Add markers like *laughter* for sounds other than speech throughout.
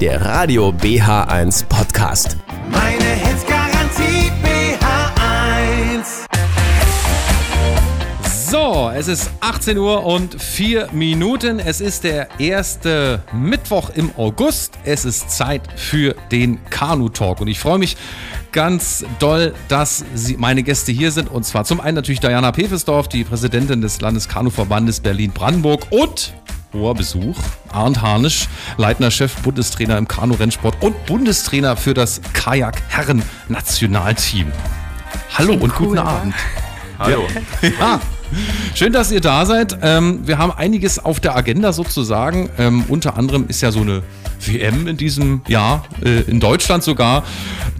der Radio BH1 Podcast. Meine Hits Garantie BH1. So, es ist 18 Uhr und 4 Minuten. Es ist der erste Mittwoch im August. Es ist Zeit für den Kanu-Talk. Und ich freue mich ganz doll, dass Sie, meine Gäste hier sind. Und zwar zum einen natürlich Diana Pefesdorf, die Präsidentin des Landeskanuverbandes Berlin-Brandenburg und hoher Besuch. Arndt Harnisch, Leitner Chef, Bundestrainer im Kanu-Rennsport und Bundestrainer für das Kajak-Herren-Nationalteam. Hallo und cool, guten wa? Abend. *laughs* Hallo. Ja. Schön, dass ihr da seid. Ähm, wir haben einiges auf der Agenda sozusagen. Ähm, unter anderem ist ja so eine WM in diesem Jahr, äh, in Deutschland sogar,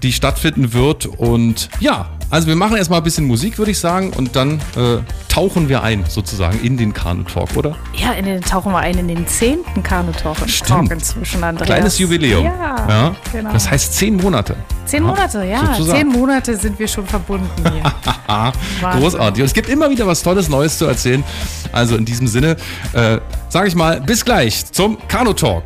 die stattfinden wird. Und ja, also wir machen erstmal ein bisschen Musik, würde ich sagen, und dann äh, tauchen wir ein sozusagen in den Kanu-Talk, oder? Ja, in den tauchen wir ein in den zehnten Kanu-Talk Stimmt. inzwischen, Andreas. Kleines Jubiläum. Ja, genau. Das heißt zehn Monate. zehn Monate, ja. sozusagen. Zehn Monate sind wir schon verbunden hier. *laughs* Ah, großartig. Und es gibt immer wieder was Tolles Neues zu erzählen. Also in diesem Sinne, äh, sage ich mal, bis gleich zum Kanu-Talk.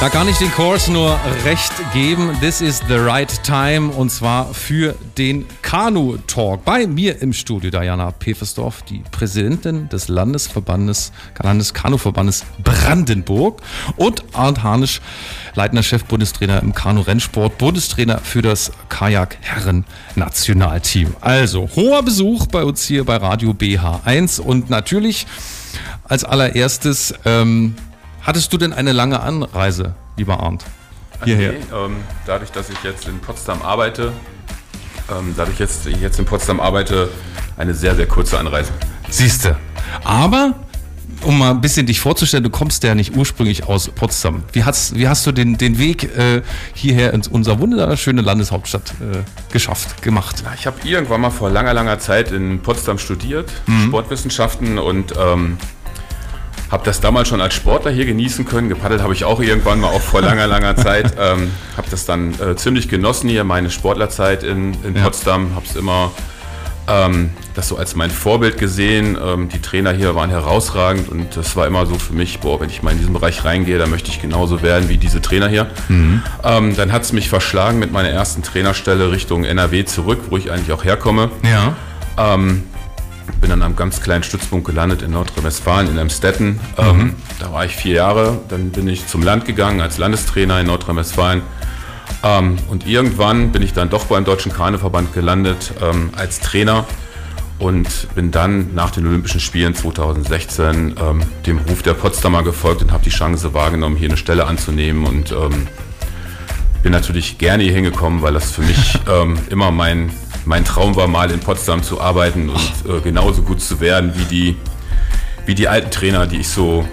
Da kann ich den Chorus nur recht geben. This is the right time und zwar für den Kanu-Talk. Bei mir im Studio Diana Pefesdorf, die Präsidentin des Landesverbandes, Landeskanuverbandes Brandenburg und Arndt Harnisch, leitender Chef, Bundestrainer im Kanu-Rennsport, Bundestrainer für das Kajak-Herren-Nationalteam. Also hoher Besuch bei uns hier bei Radio BH1 und natürlich als allererstes ähm, Hattest du denn eine lange Anreise, lieber Arndt? Hierher. Nee, ähm, dadurch, dass ich jetzt in Potsdam arbeite, ähm, dadurch, dass ich jetzt in Potsdam arbeite, eine sehr, sehr kurze Anreise. Siehste. Aber, um mal ein bisschen dich vorzustellen, du kommst ja nicht ursprünglich aus Potsdam. Wie hast, wie hast du den, den Weg äh, hierher in unser wunderschöne Landeshauptstadt äh, geschafft, gemacht? Ich habe irgendwann mal vor langer, langer Zeit in Potsdam studiert, Sportwissenschaften und ähm, habe das damals schon als Sportler hier genießen können. Gepaddelt habe ich auch irgendwann mal, auch vor langer, *laughs* langer Zeit. Ähm, habe das dann äh, ziemlich genossen hier, meine Sportlerzeit in, in Ja. Potsdam. Habe es immer ähm, das so als mein Vorbild gesehen. Ähm, die Trainer hier waren herausragend und das war immer so für mich, boah, wenn ich mal in diesen Bereich reingehe, dann möchte ich genauso werden wie diese Trainer hier. Ähm, dann hat es mich verschlagen mit meiner ersten Trainerstelle Richtung NRW zurück, wo ich eigentlich auch herkomme. Ja. Ähm, bin dann am ganz kleinen Stützpunkt gelandet in Nordrhein-Westfalen, in Emstetten. Ähm, da war ich vier Jahre. Dann bin ich zum Land gegangen als Landestrainer in Nordrhein-Westfalen. Ähm, und irgendwann bin ich dann doch beim Deutschen Kanuverband gelandet ähm, als Trainer und bin dann nach den Olympischen Spielen 2016 ähm, dem Ruf der Potsdamer gefolgt und habe die Chance wahrgenommen, hier eine Stelle anzunehmen und ähm, bin natürlich gerne hier hingekommen, weil das für mich *laughs* ähm, immer mein, mein Traum war, mal in Potsdam zu arbeiten und äh, genauso gut zu werden wie die, wie die alten Trainer, die ich so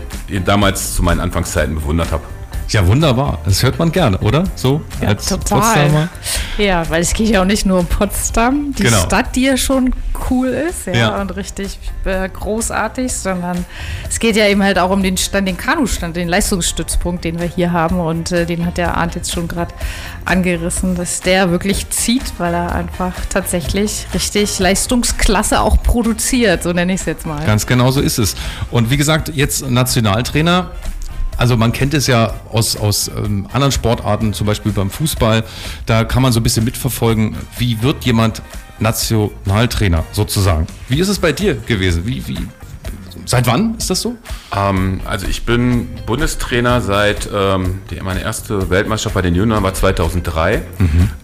damals zu meinen Anfangszeiten bewundert habe. Ja, wunderbar. Das hört man gerne, oder? So Ja, als total. Potsdamer. Ja, weil es geht ja auch nicht nur um Potsdam, die Genau. Stadt, die ja schon cool ist ja, Ja. und richtig äh, großartig, sondern es geht ja eben halt auch um den Stand, den Kanustand, den Leistungsstützpunkt, den wir hier haben und äh, den hat der Arndt jetzt schon gerade angerissen, dass der wirklich zieht, weil er einfach tatsächlich richtig Leistungsklasse auch produziert, so nenne ich es jetzt mal. Ganz genau so ist es. Und wie gesagt, jetzt Nationaltrainer. Also man kennt es ja aus, aus ähm, anderen Sportarten, zum Beispiel beim Fußball. Da kann man so ein bisschen mitverfolgen, wie wird jemand Nationaltrainer sozusagen. Wie ist es bei dir gewesen? Wie, wie, seit wann ist das so? Ähm, also ich bin Bundestrainer seit, ähm, die, meine erste Weltmeisterschaft bei den Junioren war 2003,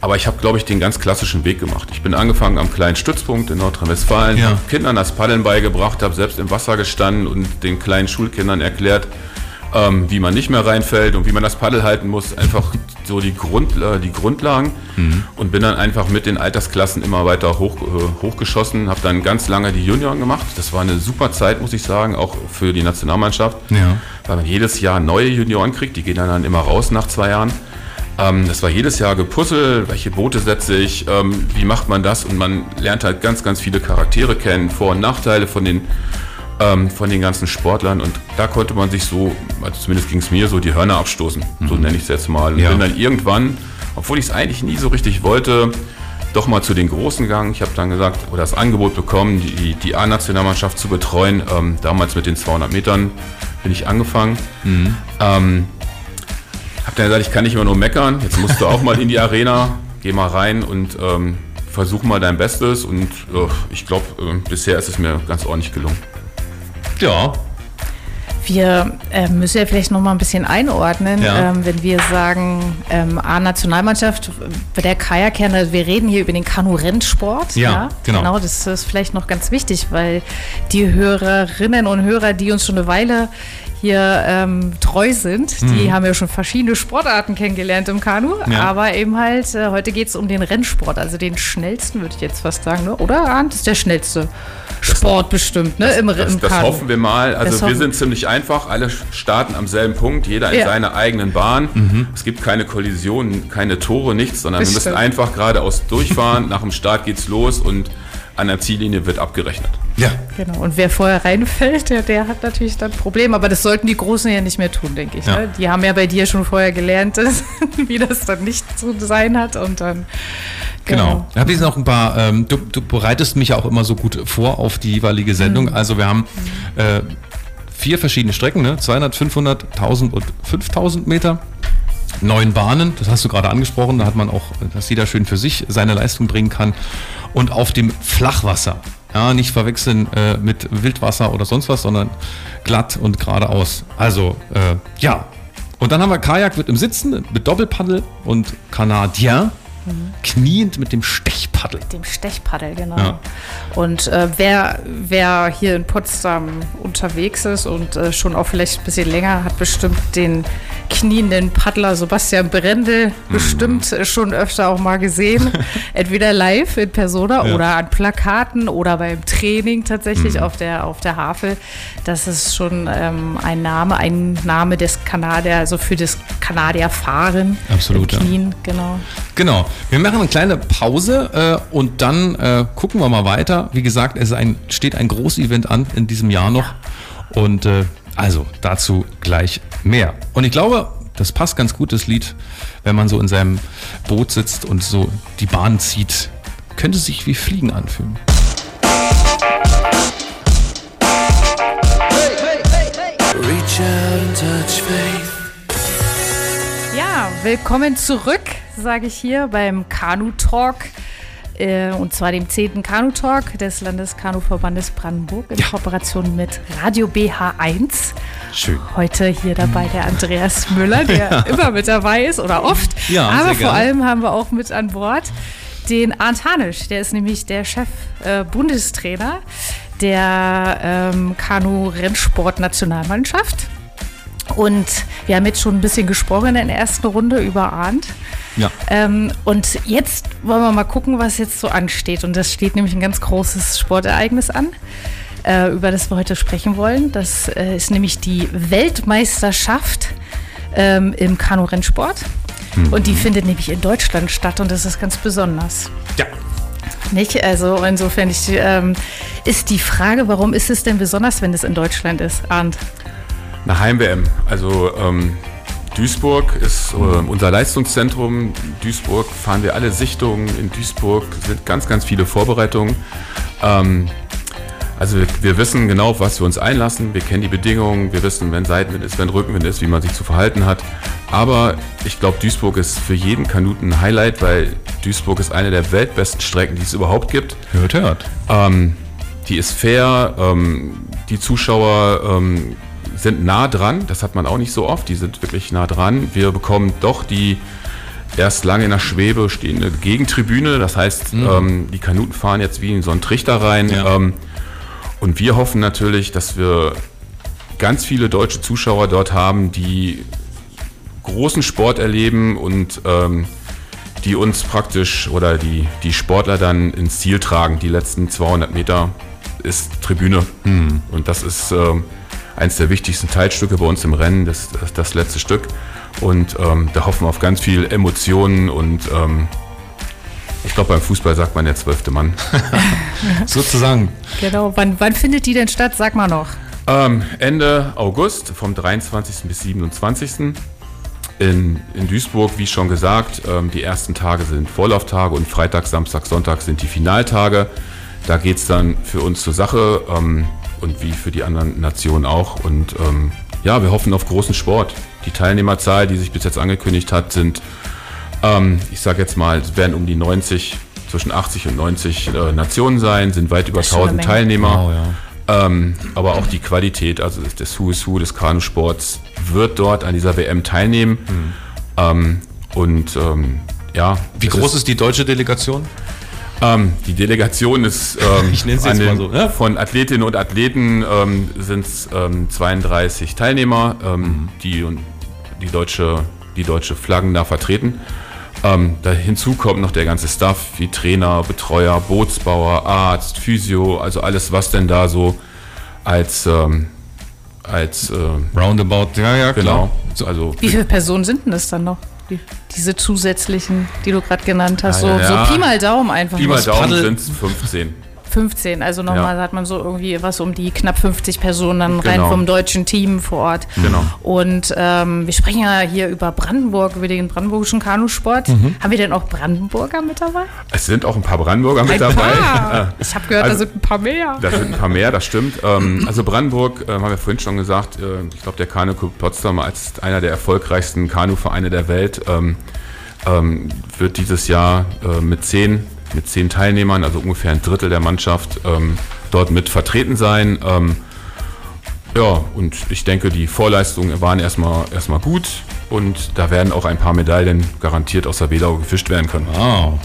aber ich habe, glaube ich, den ganz klassischen Weg gemacht. Ich bin angefangen am kleinen Stützpunkt in Nordrhein-Westfalen, Ja. hab Kindern das Paddeln beigebracht, habe selbst im Wasser gestanden und den kleinen Schulkindern erklärt, ähm, wie man nicht mehr reinfällt und wie man das Paddel halten muss. Einfach so die, Grund, äh, die Grundlagen und bin dann einfach mit den Altersklassen immer weiter hoch, äh, hochgeschossen. Habe dann ganz lange die Junioren gemacht. Das war eine super Zeit, muss ich sagen, auch für die Nationalmannschaft. Ja. Weil man jedes Jahr neue Junioren kriegt, die gehen dann, dann immer raus nach zwei Jahren. Ähm, das war jedes Jahr gepuzzelt, welche Boote setze ich, ähm, wie macht man das und man lernt halt ganz, ganz viele Charaktere kennen, Vor- und Nachteile von den, ähm, von den ganzen Sportlern und da konnte man sich so, also zumindest ging es mir so, die Hörner abstoßen, so nenne ich es jetzt mal. Und Ja. bin dann irgendwann, obwohl ich es eigentlich nie so richtig wollte, doch mal zu den Großen gegangen. Ich habe dann gesagt, oder das Angebot bekommen, die, die A-Nationalmannschaft zu betreuen. Ähm, damals mit den 200 Metern bin ich angefangen. Ähm, habe dann gesagt, ich kann nicht immer nur meckern. Jetzt musst du auch mal in die *laughs* Arena, geh mal rein und ähm, versuch mal dein Bestes. Und äh, ich glaube, äh, bisher ist es mir ganz ordentlich gelungen. Ja, Wir äh, müssen ja vielleicht noch mal ein bisschen einordnen, Ja. ähm, wenn wir sagen, ähm, A-Nationalmannschaft, bei der Kajakern, also wir reden hier über den Kanu-Rennsport. Ja, genau. Genau, das ist vielleicht noch ganz wichtig, weil die Hörerinnen und Hörer, die uns schon eine Weile hier ähm, treu sind, die haben ja schon verschiedene Sportarten kennengelernt im Kanu, Mhm. Ja. aber eben halt, äh, heute geht es um den Rennsport, also den schnellsten, würde ich jetzt fast sagen, ne? oder Arndt? Das ist der schnellste Sport bestimmt, ne? Im, Das, im das Kanu. hoffen wir mal. Das Also wir sind ziemlich einfach. Alle starten am selben Punkt, jeder in Ja. seiner eigenen Bahn. Es gibt keine Kollisionen, keine Tore, nichts, sondern Das wir müssen stimmt. einfach geradeaus durchfahren. Nach dem Start geht's los und an der Ziellinie wird abgerechnet. ja. Genau. Und wer vorher reinfällt, der, der hat natürlich dann Probleme. Aber das sollten die Großen ja nicht mehr tun, denke ich. Ja. Ne? Die haben ja bei dir schon vorher gelernt, *laughs* dass, wie das dann nicht zu sein hat. Und dann. Genau. Ich habe jetzt noch ein paar, ähm, du, du bereitest mich ja auch immer so gut vor auf die jeweilige Sendung. Also wir haben äh, vier verschiedene Strecken, ne? 200, 500, 1000 und 5000 Meter. Neun Bahnen, das hast du gerade angesprochen, da hat man auch, dass jeder schön für sich seine Leistung bringen kann. Und auf dem Flachwasser, ja, nicht verwechseln äh, mit Wildwasser oder sonst was, sondern glatt und geradeaus. Also, äh, ja. Und dann haben wir Kajak wird im Sitzen mit Doppelpaddel und Canadien kniend mit dem Stechpaddel. Dem Stechpaddel, genau. Ja. Und äh, wer, wer hier in Potsdam unterwegs ist und äh, schon auch vielleicht ein bisschen länger, hat bestimmt den knienden Paddler Sebastian Brendel bestimmt äh, schon öfter auch mal gesehen. *laughs* Entweder live in Persona Ja. oder an Plakaten oder beim Training tatsächlich auf, der, auf der Havel. Das ist schon ähm, ein Name, ein Name des Kanadier, also für das Kanadierfahren. Absolut, Im ja. Knien, genau. Genau. Wir machen eine kleine Pause äh, und dann äh, gucken wir mal weiter. Wie gesagt, es ist ein, steht ein Großevent an in diesem Jahr noch. Und äh, also dazu gleich mehr. Und ich glaube, das passt ganz gut, das Lied, wenn man so in seinem Boot sitzt und so die Bahn zieht. Könnte sich wie Fliegen anfühlen. Ja, willkommen zurück, sage ich hier beim Kanu Talk. Äh, und zwar dem 10. Kanu Talk des Landeskanuverbandes Brandenburg in Kooperation mit Radio BH1. Schön. Heute hier dabei der Andreas Müller, der *laughs* immer mit dabei ist oder oft. Ja, Aber vor allem haben wir auch mit an Bord den Arndt Hanisch. Der ist nämlich der Chef-Bundestrainer der ähm, Kanu-Rennsport-Nationalmannschaft. Und wir haben jetzt schon ein bisschen gesprochen in der ersten Runde über Arndt. Ja. Ähm, und jetzt wollen wir mal gucken, was jetzt so ansteht. Und das steht nämlich ein ganz großes Sportereignis an, äh, über das wir heute sprechen wollen. Das äh, ist nämlich die Weltmeisterschaft ähm, im Kanu-Rennsport. Und die findet nämlich in Deutschland statt und das ist ganz besonders. Ja. Nicht? Also insofern ich, ähm, ist die Frage, warum ist es denn besonders, wenn es in Deutschland ist, Arndt? Eine Heim-WM. Also ähm, Duisburg ist äh, unser Leistungszentrum. Duisburg fahren wir alle Sichtungen. In Duisburg sind ganz, ganz viele Vorbereitungen. Ähm, also wir, wir wissen genau, was wir uns einlassen. Wir kennen die Bedingungen. Wir wissen, wenn Seitenwind ist, wenn Rückenwind ist, wie man sich zu verhalten hat. Aber ich glaube, Duisburg ist für jeden Kanuten ein Highlight, weil Duisburg ist eine der weltbesten Strecken, die es überhaupt gibt. Hört, hört. Ähm, die ist fair, ähm, die Zuschauer ähm, sind nah dran, das hat man auch nicht so oft, die sind wirklich nah dran. Wir bekommen doch die erst lange in der Schwebe stehende Gegentribüne, das heißt, ähm, die Kanuten fahren jetzt wie in so einen Trichter rein. Ja. Ähm, und wir hoffen natürlich, dass wir ganz viele deutsche Zuschauer dort haben, die großen Sport erleben und ähm, die uns praktisch oder die, die Sportler dann ins Ziel tragen. Die letzten 200 Meter ist Tribüne. Und das ist ähm, eines der wichtigsten Teilstücke bei uns im Rennen, das, das, das letzte Stück. Und ähm, da hoffen wir auf ganz viel Emotionen und ähm, ich glaube, beim Fußball sagt man der zwölfte Mann. *laughs* Sozusagen. Genau, wann, wann findet die denn statt? Sag mal noch. Ähm, Ende August, vom 23. bis 27. In, in Duisburg, wie schon gesagt, ähm, die ersten Tage sind Vorlauftage und Freitag, Samstag, Sonntag sind die Finaltage. Da geht es dann für uns zur Sache ähm, und wie für die anderen Nationen auch. Und ähm, ja, wir hoffen auf großen Sport. Die Teilnehmerzahl, die sich bis jetzt angekündigt hat, sind, ähm, ich sage jetzt mal, es werden um die 90, zwischen 80 und 90 äh, Nationen sein, sind weit über ist schon eine 1000 Menge. Teilnehmer. Wow, ja. Ähm, aber auch die Qualität, also das Who is Who des Kanusports, wird dort an dieser WM teilnehmen. Ähm, und ähm, ja, Wie groß ist die deutsche Delegation? Ähm, die Delegation ist ähm, *laughs* Ich nenn's jetzt an mal den- so, ne? von Athletinnen und Athleten ähm, sind es ähm, 32 Teilnehmer, ähm, Mhm. die und die deutsche, die deutsche Flaggen da vertreten. Ähm, da hinzu kommt noch der ganze Staff, wie Trainer, Betreuer, Bootsbauer, Arzt, Physio, also alles, was denn da so als ähm, als äh, Roundabout, ja, ja, genau, klar. also Wie viele Personen sind denn das dann noch? Die, diese zusätzlichen, die du gerade genannt hast. So, Ah, ja, ja. so Pi mal Daumen einfach. Pi mal. Daumen sind es 15. 15, also nochmal Ja. hat man so irgendwie was um die knapp 50 Personen dann rein Genau. vom deutschen Team vor Ort. Genau. Und ähm, wir sprechen ja hier über Brandenburg, über den brandenburgischen Kanusport. Mhm. Haben wir denn auch Brandenburger mit dabei? Es sind auch ein paar Brandenburger mit Ein dabei. paar. *laughs* Ich habe gehört, Also- da sind ein paar mehr. Da sind ein paar mehr, das stimmt. Ähm, also Brandenburg, äh, haben wir vorhin schon gesagt, äh, ich glaube, der Kanu Club Potsdam als einer der erfolgreichsten Kanuvereine der Welt ähm, ähm, wird dieses Jahr äh, mit zehn, mit zehn Teilnehmern, also ungefähr ein Drittel der Mannschaft, ähm, dort mit vertreten sein. Ähm, ja, und ich denke, die Vorleistungen waren erstmal, erstmal gut und da werden auch ein paar Medaillen garantiert aus der Wedau gefischt werden können. Wow.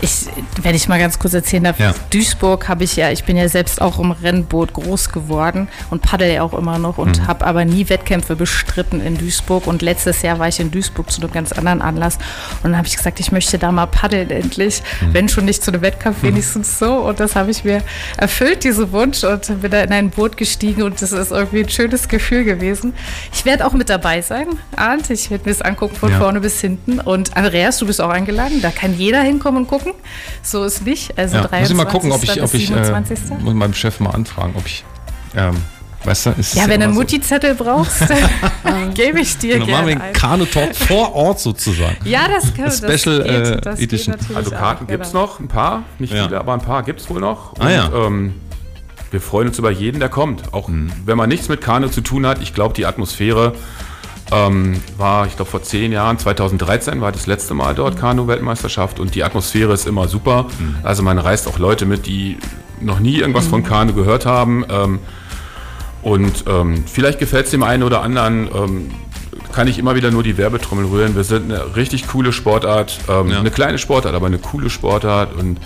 Ich, wenn ich mal ganz kurz erzählen darf, Ja. Duisburg habe ich ja, ich bin ja selbst auch im Rennboot groß geworden und paddel ja auch immer noch und habe aber nie Wettkämpfe bestritten in Duisburg. Und letztes Jahr war ich in Duisburg zu einem ganz anderen Anlass und dann habe ich gesagt, ich möchte da mal paddeln endlich, wenn schon nicht zu einem Wettkampf, wenigstens so. Und das habe ich mir erfüllt, diesen Wunsch und bin da in ein Boot gestiegen und das ist irgendwie ein schönes Gefühl gewesen. Ich werde auch mit dabei sein, Arndt. Ich werde mir das angucken von Ja. vorne bis hinten. Und Andreas, du bist auch eingeladen. Da kann jeder hinkommen und gucken. So ist nicht. Also Ja, 23. muss ich mal gucken, ob ich, ob ich äh, 27. muss meinem Chef mal anfragen, ob ich, ähm, weißt du, ist ja, wenn du einen immer so. Mutti-Zettel brauchst, dann *laughs* *laughs* gebe ich dir Dann machen wir gerne einen. Kanu-Talk vor Ort sozusagen. Ja, das kann das Special, geht, äh, das Edition. Geht natürlich Also Karten gibt es genau. noch, ein paar, nicht Ja. viele, aber ein paar gibt es wohl noch. Ah, ja. ähm, wir freuen uns über jeden, der kommt. Auch wenn man nichts mit Kanu zu tun hat. Ich glaube, die Atmosphäre ähm, war, ich glaube, vor zehn Jahren, 2013 war das letzte Mal dort Kanu-Weltmeisterschaft und die Atmosphäre ist immer super. Also man reist auch Leute mit, die noch nie irgendwas von Kanu gehört haben. Ähm, und ähm, vielleicht gefällt es dem einen oder anderen. Ähm, kann ich immer wieder nur die Werbetrommel rühren. Wir sind eine richtig coole Sportart. Ähm, Ja. Eine kleine Sportart, aber eine coole Sportart. Und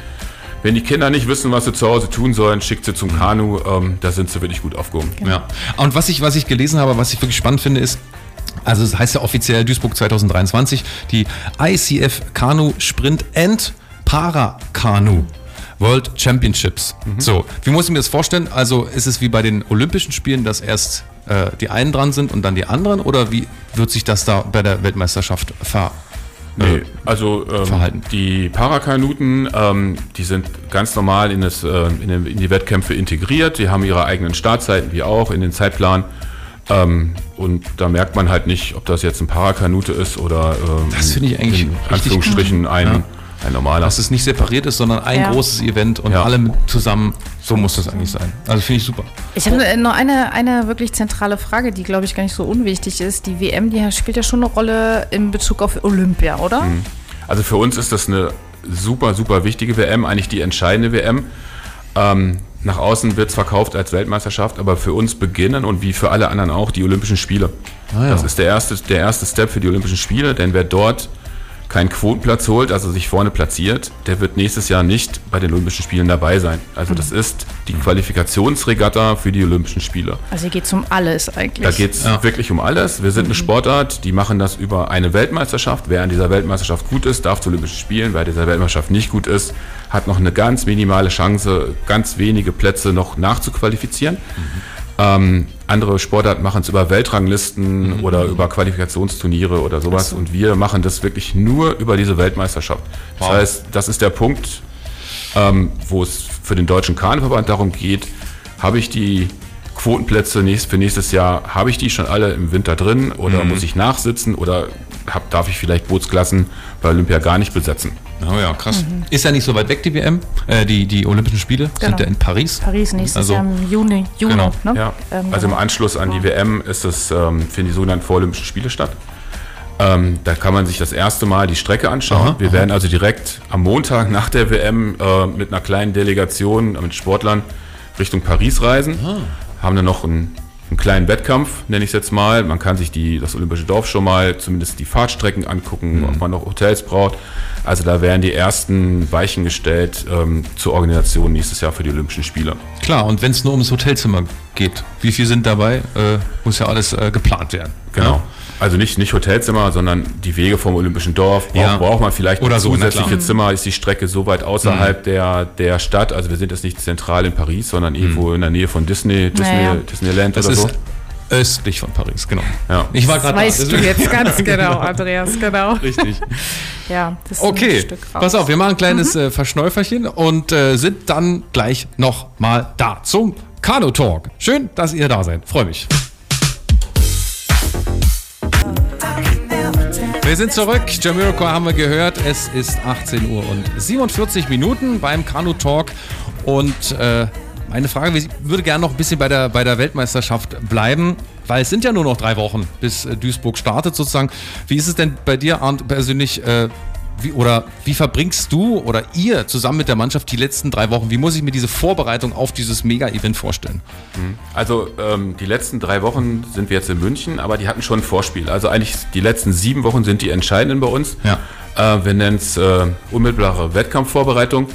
wenn die Kinder nicht wissen, was sie zu Hause tun sollen, schickt sie zum Kanu. Ähm, da sind sie wirklich gut aufgehoben. Ja. Und was ich, was ich gelesen habe, was ich wirklich spannend finde, ist, also es heißt ja offiziell Duisburg 2023, die ICF Kanu Sprint and Para Kanu World Championships. So, wie muss ich mir das vorstellen? Also ist es wie bei den Olympischen Spielen, dass erst äh, die einen dran sind und dann die anderen? Oder wie wird sich das da bei der Weltmeisterschaft ver... Nee, also ähm, Verhalten. die Parakanuten, ähm, die sind ganz normal in, das, äh, in, den, in die Wettkämpfe integriert. Die haben ihre eigenen Startzeiten, wie auch in den Zeitplan. Ähm, und da merkt man halt nicht, ob das jetzt ein Parakanute ist oder ähm, Das finde ich eigentlich in Anführungsstrichen ein, Ja. ein normaler. Dass es nicht separiert ist, sondern ein Ja. großes Event und Ja. alle mit zusammen, so muss das eigentlich sein. Also finde ich super. Ich habe noch eine, eine wirklich zentrale Frage, die, glaube ich, gar nicht so unwichtig ist. Die WM, die spielt ja schon eine Rolle in Bezug auf Olympia, oder? Also für uns ist das eine super, super wichtige WM, eigentlich die entscheidende WM. Ähm, nach außen wird es verkauft als Weltmeisterschaft, aber für uns beginnen und wie für alle anderen auch die Olympischen Spiele. Ah, ja. Das ist der erste, der erste Step für die Olympischen Spiele, denn wer dort keinen Quotenplatz holt, also sich vorne platziert, der wird nächstes Jahr nicht bei den Olympischen Spielen dabei sein. Also das ist die Qualifikationsregatta für die Olympischen Spiele. Also hier geht es um alles eigentlich. Da geht es Ja. wirklich um alles. Wir sind eine Sportart, die machen das über eine Weltmeisterschaft. Wer an dieser Weltmeisterschaft gut ist, darf zu Olympischen Spielen. Wer an dieser Weltmeisterschaft nicht gut ist, hat noch eine ganz minimale Chance, ganz wenige Plätze noch nachzuqualifizieren. Ähm, andere Sportarten machen es über Weltranglisten oder über Qualifikationsturniere oder sowas. Und wir machen das wirklich nur über diese Weltmeisterschaft. Das Wow. heißt, das ist der Punkt, ähm, wo es für den deutschen Kahnverband darum geht, habe ich die Quotenplätze nächst, für nächstes Jahr, habe ich die schon alle im Winter drin oder muss ich nachsitzen oder hab, darf ich vielleicht Bootsklassen bei Olympia gar nicht besetzen? Oh ja, krass. Ist ja nicht so weit weg, die WM. Äh, die, die Olympischen Spiele Genau. sind ja in Paris. Paris nächstes Also, Jahr im Juni. Juni genau, ne? Ja, Ähm, also im genau. Anschluss an die WM ist es, ähm, finden die sogenannten Vorolympischen Spiele statt. Ähm, da kann man sich das erste Mal die Strecke anschauen. Aha, Wir werden also direkt am Montag nach der WM äh, mit einer kleinen Delegation, mit Sportlern Richtung Paris reisen. Ah. Haben dann noch einen, einen kleinen Wettkampf, nenne ich es jetzt mal. Man kann sich die, das Olympische Dorf schon mal, zumindest die Fahrtstrecken angucken, Mhm. ob man noch Hotels braucht. Also da werden die ersten Weichen gestellt ähm, zur Organisation nächstes Jahr für die Olympischen Spiele. Klar, und wenn es nur ums Hotelzimmer geht, wie viel sind dabei? Äh, muss ja alles äh, geplant werden. Genau. Ja? Also nicht, nicht Hotelzimmer, sondern die Wege vom Olympischen Dorf. Braucht, Ja. braucht man vielleicht Oder noch so, zusätzliche. Mhm. Zimmer? Ist die Strecke so weit außerhalb der, der Stadt? Also wir sind jetzt nicht zentral in Paris, sondern irgendwo in der Nähe von Disney, Disney Naja. Disneyland Das oder so. östlich von Paris, genau. Ja. Ich war Das gerade weißt du jetzt ganz *laughs* genau, Andreas, genau. Richtig. *laughs* Ja, das ist ein Okay, Stück raus. pass auf, wir machen ein kleines äh, Verschnäuferchen und äh, sind dann gleich noch mal da zum Kano Talk. Schön, dass ihr da seid. Freue mich. Wir sind zurück. Jamiroquai haben wir gehört. Es ist 18 Uhr und 47 Minuten beim Kanu Talk. Und äh, meine Frage, ich würde gerne noch ein bisschen bei der, bei der Weltmeisterschaft bleiben, weil es sind ja nur noch drei Wochen, bis Duisburg startet sozusagen. Wie ist es denn bei dir, Arndt, persönlich? Äh, wie, oder wie verbringst du oder ihr zusammen mit der Mannschaft die letzten drei Wochen? Wie muss ich mir diese Vorbereitung auf dieses Mega-Event vorstellen? Also ähm, die letzten drei Wochen sind wir jetzt in München, aber die hatten schon ein Vorspiel. Also eigentlich die letzten sieben Wochen sind die entscheidenden bei uns. Ja. Äh, wir nennen es äh, unmittelbare Wettkampfvorbereitung.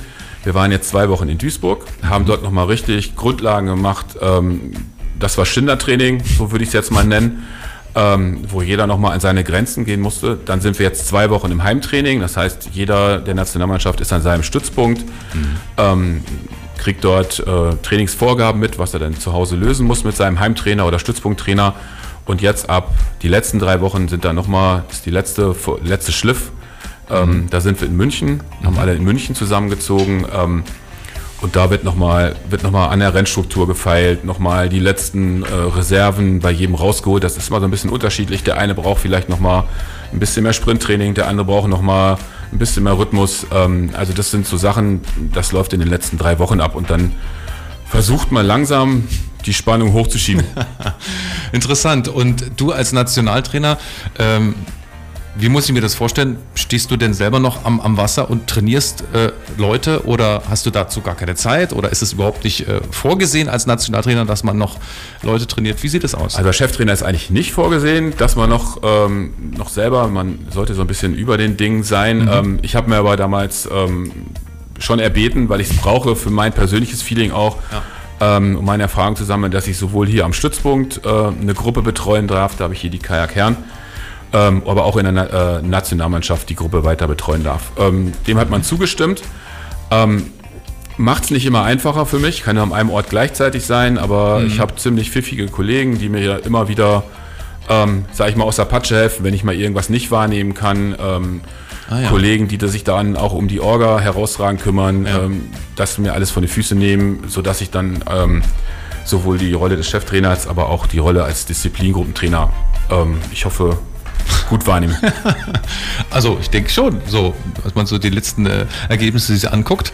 Wir waren jetzt zwei Wochen in Duisburg, haben dort nochmal richtig Grundlagen gemacht. Ähm, das war Schindertraining, so würde ich es jetzt mal nennen, ähm, wo jeder nochmal an seine Grenzen gehen musste. Dann sind wir jetzt zwei Wochen im Heimtraining, das heißt, jeder der Nationalmannschaft ist an seinem Stützpunkt, ähm, kriegt dort äh, Trainingsvorgaben mit, was er dann zu Hause lösen muss mit seinem Heimtrainer oder Stützpunkttrainer. Und jetzt ab die letzten drei Wochen sind da nochmal, ist die letzte, letzte Schliff. Ähm, Da sind wir in München, haben alle in München zusammengezogen. Ähm, und da wird nochmal wird noch mal an der Rennstruktur gefeilt, nochmal die letzten äh, Reserven bei jedem rausgeholt. Das ist immer so ein bisschen unterschiedlich. Der eine braucht vielleicht nochmal ein bisschen mehr Sprinttraining, der andere braucht nochmal ein bisschen mehr Rhythmus. Ähm, also das sind so Sachen, das läuft in den letzten drei Wochen ab und dann versucht man langsam die Spannung hochzuschieben. *laughs* Interessant. Und du als Nationaltrainer, ähm, wie muss ich mir das vorstellen? Stehst du denn selber noch am, am Wasser und trainierst äh, Leute oder hast du dazu gar keine Zeit oder ist es überhaupt nicht äh, vorgesehen als Nationaltrainer, dass man noch Leute trainiert? Wie sieht es aus? Also als Cheftrainer ist eigentlich nicht vorgesehen, dass man noch, ähm, noch selber, man sollte so ein bisschen über den Dingen sein. Ähm, ich habe mir aber damals ähm, schon erbeten, weil ich es brauche für mein persönliches Feeling auch, ähm, um meine Erfahrung zu sammeln, dass ich sowohl hier am Stützpunkt äh, eine Gruppe betreuen darf, da habe ich hier die Kajak Herren, ähm, aber auch in der äh, Nationalmannschaft die Gruppe weiter betreuen darf. Ähm, dem hat man zugestimmt. Ähm, Macht es nicht immer einfacher für mich, kann ja an einem Ort gleichzeitig sein, aber ich habe ziemlich pfiffige Kollegen, die mir ja immer wieder, ähm, sag ich mal, aus der Patsche helfen, wenn ich mal irgendwas nicht wahrnehmen kann. Ähm, ja. Kollegen, die sich dann auch um die Orga herausragend kümmern, ähm, das mir alles von den Füßen nehmen, sodass ich dann ähm, sowohl die Rolle des Cheftrainers, aber auch die Rolle als Disziplingruppentrainer, ähm, ich hoffe, gut wahrnehmen. *laughs* Also ich denke schon, so, dass man so die letzten äh, Ergebnisse sich anguckt.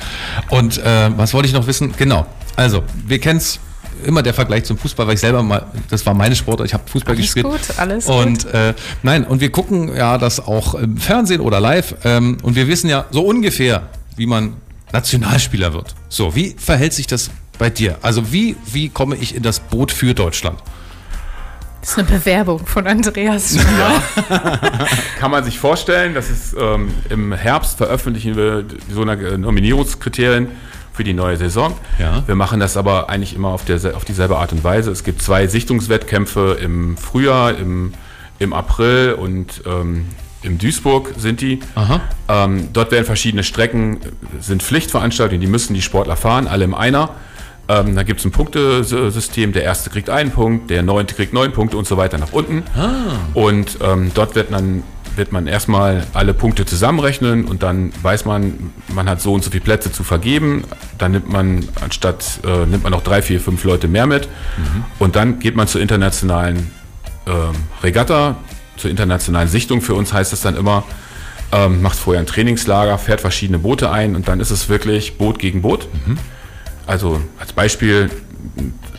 Und äh, was wollte ich noch wissen? Genau. Also, wir kennen es immer der Vergleich zum Fußball, weil ich selber mal, das war meine Sportart, ich habe Fußball Alles gespielt. gut, alles und äh, nein, und wir gucken ja das auch im Fernsehen oder live ähm, und wir wissen ja so ungefähr, wie man Nationalspieler wird. So, wie verhält sich das bei dir? Also wie, wie komme ich in das Boot für Deutschland? Das ist eine Bewerbung von Andreas. *laughs* Kann man sich vorstellen, dass es ähm, im Herbst veröffentlichen wir so eine Nominierungskriterien für die neue Saison. Ja. Wir machen das aber eigentlich immer auf, der, auf dieselbe Art und Weise. Es gibt zwei Sichtungswettkämpfe im Frühjahr, im, im April und ähm, im Duisburg sind die. Aha. Ähm, dort werden verschiedene Strecken, äh, sind Pflichtveranstaltungen, die müssen die Sportler fahren, alle im Einer. Ähm, da gibt es ein Punktesystem, der erste kriegt einen Punkt, der neunte kriegt neun Punkte und so weiter nach unten. Und ähm, dort wird dann wird man erstmal alle Punkte zusammenrechnen und dann weiß man, man hat so und so viele Plätze zu vergeben. Dann nimmt man anstatt äh, nimmt man noch drei, vier, fünf Leute mehr mit und dann geht man zur internationalen ähm, Regatta, zur internationalen Sichtung. Für uns heißt es dann immer, ähm, macht vorher ein Trainingslager, fährt verschiedene Boote ein und dann ist es wirklich Boot gegen Boot. Also als Beispiel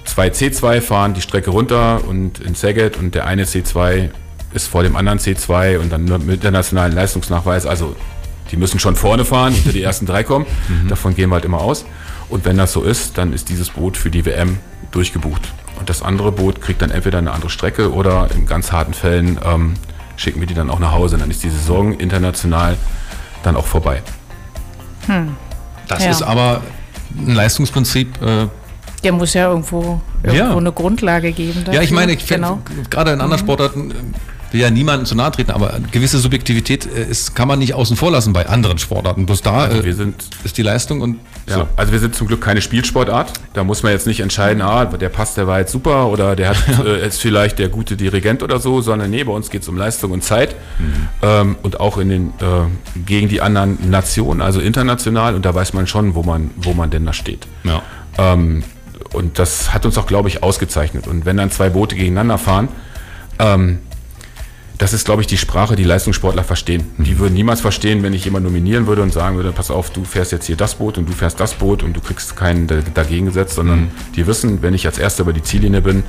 zwei C2 fahren die Strecke runter und in Saget und der eine C2 ist vor dem anderen C2 und dann nur mit internationalen Leistungsnachweis. Also die müssen schon vorne fahren, unter die ersten drei kommen. *laughs* Davon gehen wir halt immer aus. Und wenn das so ist, dann ist dieses Boot für die WM durchgebucht. Und das andere Boot kriegt dann entweder eine andere Strecke oder in ganz harten Fällen ähm, schicken wir die dann auch nach Hause. Dann ist die Saison international dann auch vorbei. Das Ja. ist aber ein Leistungsprinzip. Äh, Der muss ja irgendwo, irgendwo Ja. eine Grundlage geben. ja, dafür. ich meine, ich finde, genau. gerade in anderen Sportarten äh, will ja niemandem zu nahe treten, aber gewisse Subjektivität äh, ist, kann man nicht außen vor lassen bei anderen Sportarten. Bloß da Also äh, wir sind ist die Leistung und Ja, so. also wir sind zum Glück keine Spielsportart. Da muss man jetzt nicht entscheiden, ah, der passt, der war jetzt super oder der hat *laughs* äh, ist vielleicht der gute Dirigent oder so, sondern nee, bei uns geht es um Leistung und Zeit ähm, und auch in den äh, gegen die anderen Nationen, also international und da weiß man schon, wo man wo man denn da steht. Ja. Ähm, und das hat uns auch, glaube ich, ausgezeichnet. Und wenn dann zwei Boote gegeneinander fahren, ähm, das ist, glaube ich, die Sprache, die Leistungssportler verstehen. Die würden niemals verstehen, wenn ich jemanden nominieren würde und sagen würde, pass auf, du fährst jetzt hier das Boot und du fährst das Boot und du kriegst keinen da- dagegen gesetzt, sondern die wissen, wenn ich als Erster über die Ziellinie bin,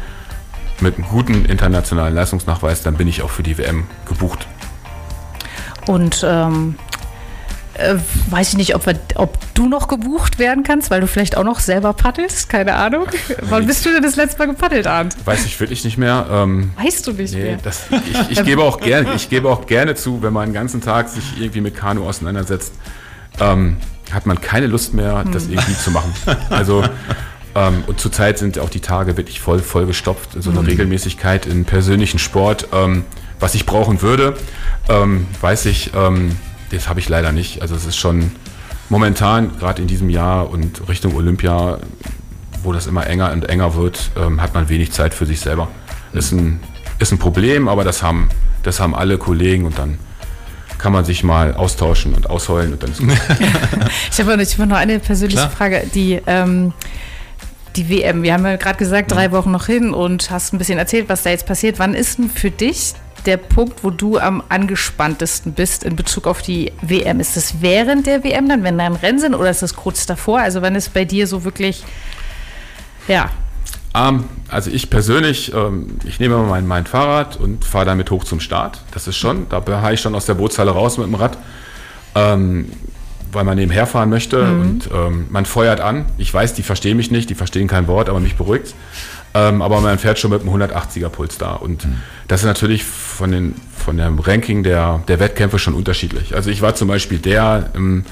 mit einem guten internationalen Leistungsnachweis, dann bin ich auch für die WM gebucht. Und ähm, äh, weiß ich nicht, ob, wir, ob du noch gebucht werden kannst, weil du vielleicht auch noch selber paddelst. Keine Ahnung. *laughs* Wann bist du denn das letzte Mal gepaddelt, Arndt? Weiß ich wirklich nicht mehr. Ähm, Weißt du nicht Nee, mehr. das, ich, ich, gebe auch gerne, ich gebe auch gerne zu, wenn man den ganzen Tag sich irgendwie mit Kanu auseinandersetzt, ähm, hat man keine Lust mehr, Hm. das irgendwie zu machen. Also ähm, und zurzeit sind auch die Tage wirklich voll, voll gestopft. So eine Regelmäßigkeit im persönlichen Sport, ähm, was ich brauchen würde, ähm, weiß ich, ähm, das habe ich leider nicht. Also es ist schon momentan, gerade in diesem Jahr und Richtung Olympia, wo das immer enger und enger wird, ähm, hat man wenig Zeit für sich selber. Ist ein, ist ein Problem, aber das haben, das haben alle Kollegen und dann kann man sich mal austauschen und ausheulen und dann ist gut. *laughs* *laughs* Ich habe habe noch eine persönliche Klar. Frage. Die, ähm, die WM, wir haben ja gerade gesagt, Mhm. drei Wochen noch hin und hast ein bisschen erzählt, was da jetzt passiert. Wann ist denn für dich der Punkt, wo du am angespanntesten bist in Bezug auf die WM? Ist das während der WM dann, wenn da ein Rennen sind, oder ist das kurz davor? Also wann ist bei dir so wirklich, ja, Ähm, also ich persönlich, ähm, ich nehme mein, mein Fahrrad und fahre damit hoch zum Start. Das ist schon, da fahre ich schon aus der Bootshalle raus mit dem Rad, ähm, weil man nebenher fahren möchte und ähm, man feuert an. Ich weiß, die verstehen mich nicht, die verstehen kein Wort, aber mich beruhigt ähm, Aber man fährt schon mit einem 180er Puls da und das ist natürlich von, den, von dem Ranking der, der Wettkämpfe schon unterschiedlich. Also ich war zum Beispiel der, ähm,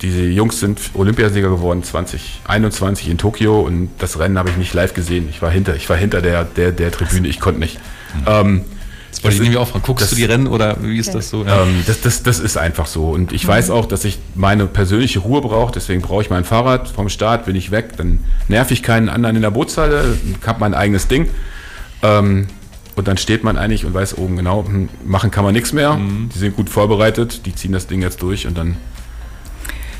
diese Jungs sind Olympiasieger geworden 2021 in Tokio und das Rennen habe ich nicht live gesehen. Ich war hinter, ich war hinter der, der, der Tribüne, ich konnte nicht. Ähm, Das wollte ich nämlich auch fragen. Guckst das- du die Rennen oder wie ist das so? Ja. ähm, das, das, das ist einfach so. Und ich weiß auch, dass ich meine persönliche Ruhe brauche. Deswegen brauche ich mein Fahrrad vom Start, bin ich weg. Dann nerv ich keinen anderen in der Bootshalle, habe mein eigenes Ding. Ähm, und dann steht man eigentlich und weiß oben genau, hm, machen kann man nichts mehr. Die sind gut vorbereitet, die ziehen das Ding jetzt durch und dann,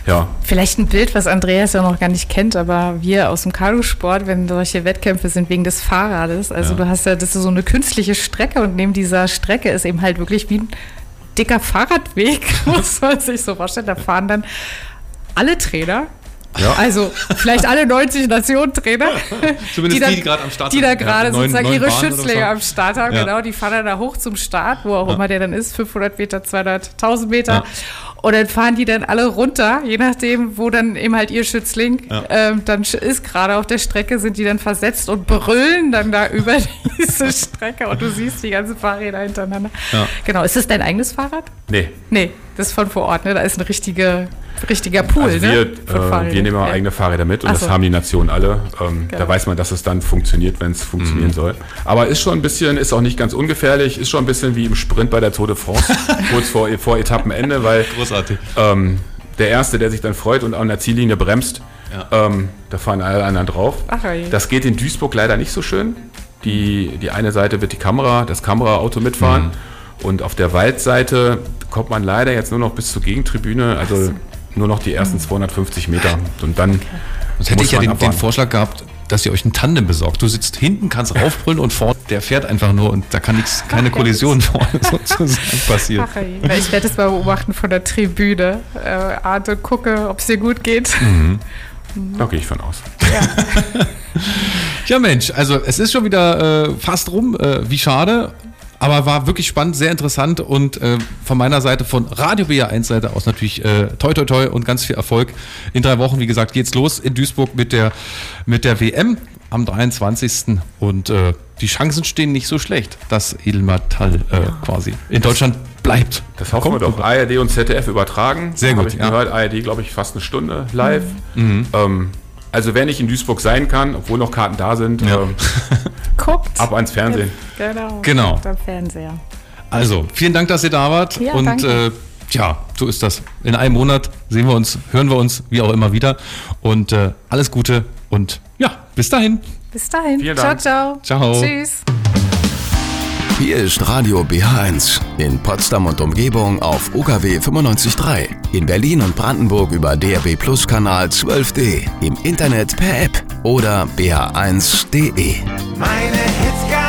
ja, Vielleicht ein Bild, was Andreas ja noch gar nicht kennt, aber wir aus dem Kanusport, wenn solche Wettkämpfe sind wegen des Fahrrades, also du hast ja, das ist so eine künstliche Strecke und neben dieser Strecke ist eben halt wirklich wie ein dicker Fahrradweg, *laughs* muss man sich so vorstellen. Da fahren dann alle Trainer, Ja. also vielleicht alle 90 Nationen-Trainer, *laughs* Zumindest dann- die, die gerade am Start die da. Ja, gerade neun- sozusagen neun ihre Schützlinge so. am Start haben, Ja. genau, die fahren dann da hoch zum Start, wo auch immer der dann ist, 500 Meter, 200, 1000 Meter. Und dann fahren die dann alle runter, je nachdem, wo dann eben halt ihr Schützling ähm, dann ist, gerade auf der Strecke, sind die dann versetzt und brüllen dann da über *laughs* diese Strecke und du siehst die ganzen Fahrräder hintereinander. Ja. Genau, ist das dein eigenes Fahrrad? nee. Nee, das ist von vor Ort, ne? Da ist ein richtige, richtiger Pool, Also ne? wir, Von äh, wir nehmen auch Ja. eigene Fahrräder mit und Ach das so. haben die Nationen alle. Ähm, Genau. Da weiß man, dass es dann funktioniert, wenn es Mhm. funktionieren soll. Aber ist schon ein bisschen, ist auch nicht ganz ungefährlich, ist schon ein bisschen wie im Sprint bei der Tour de France, *laughs* kurz vor, vor Etappenende, weil Großartig. ähm, der Erste, der sich dann freut und an der Ziellinie bremst, ähm, da fahren alle anderen drauf. Ach. Das geht in Duisburg leider nicht so schön. Die, die eine Seite wird die Kamera, das Kameraauto mitfahren Und auf der Waldseite kommt man leider jetzt nur noch bis zur Gegentribüne, also nur noch die ersten 250 Meter. Und dann Sonst hätte ich ja den, den. Vorschlag gehabt, dass ihr euch einen Tandem besorgt. Du sitzt hinten, kannst raufbrüllen und vorne, der fährt einfach nur und da kann nichts, keine Ach, Kollision vorne *laughs* sozusagen passieren. Ach, ich werde es mal beobachten von der Tribüne. Äh, Arte, gucke, ob es dir gut geht. Da gehe ich von aus. *laughs* Ja, Mensch, also es ist schon wieder äh, fast rum. Äh, wie schade. Aber war wirklich spannend, sehr interessant und äh, von meiner Seite, von Radio BR1 Seite aus natürlich äh, toi toi toi und ganz viel Erfolg. In drei Wochen, wie gesagt, geht's los in Duisburg mit der, mit der WM am 23. Und äh, die Chancen stehen nicht so schlecht, dass Edelmetall äh, quasi in Deutschland bleibt. Das hoffen wir doch. ARD und ZDF übertragen. Sehr gut, Hab ich ja. gehört, ARD, glaube ich, fast eine Stunde live. Ähm, also wer nicht in Duisburg sein kann, obwohl noch Karten da sind, Ja. ähm, *laughs* Guckt. ab ans Fernsehen. Genau. Genau. Guckt Am Fernseher. Also, vielen Dank, dass ihr da wart. Ja, und danke. äh, ja, so ist das. In einem Monat sehen wir uns, hören wir uns, wie auch immer wieder. Und äh, alles Gute und ja, bis dahin. Bis dahin. Vielen ciao, Dank. ciao. Ciao. Tschüss. Hier ist Radio BH1 in Potsdam und Umgebung auf UKW 95.3. In Berlin und Brandenburg über DRB Plus Kanal 12D. Im Internet per App oder bh1.de. Meine Hits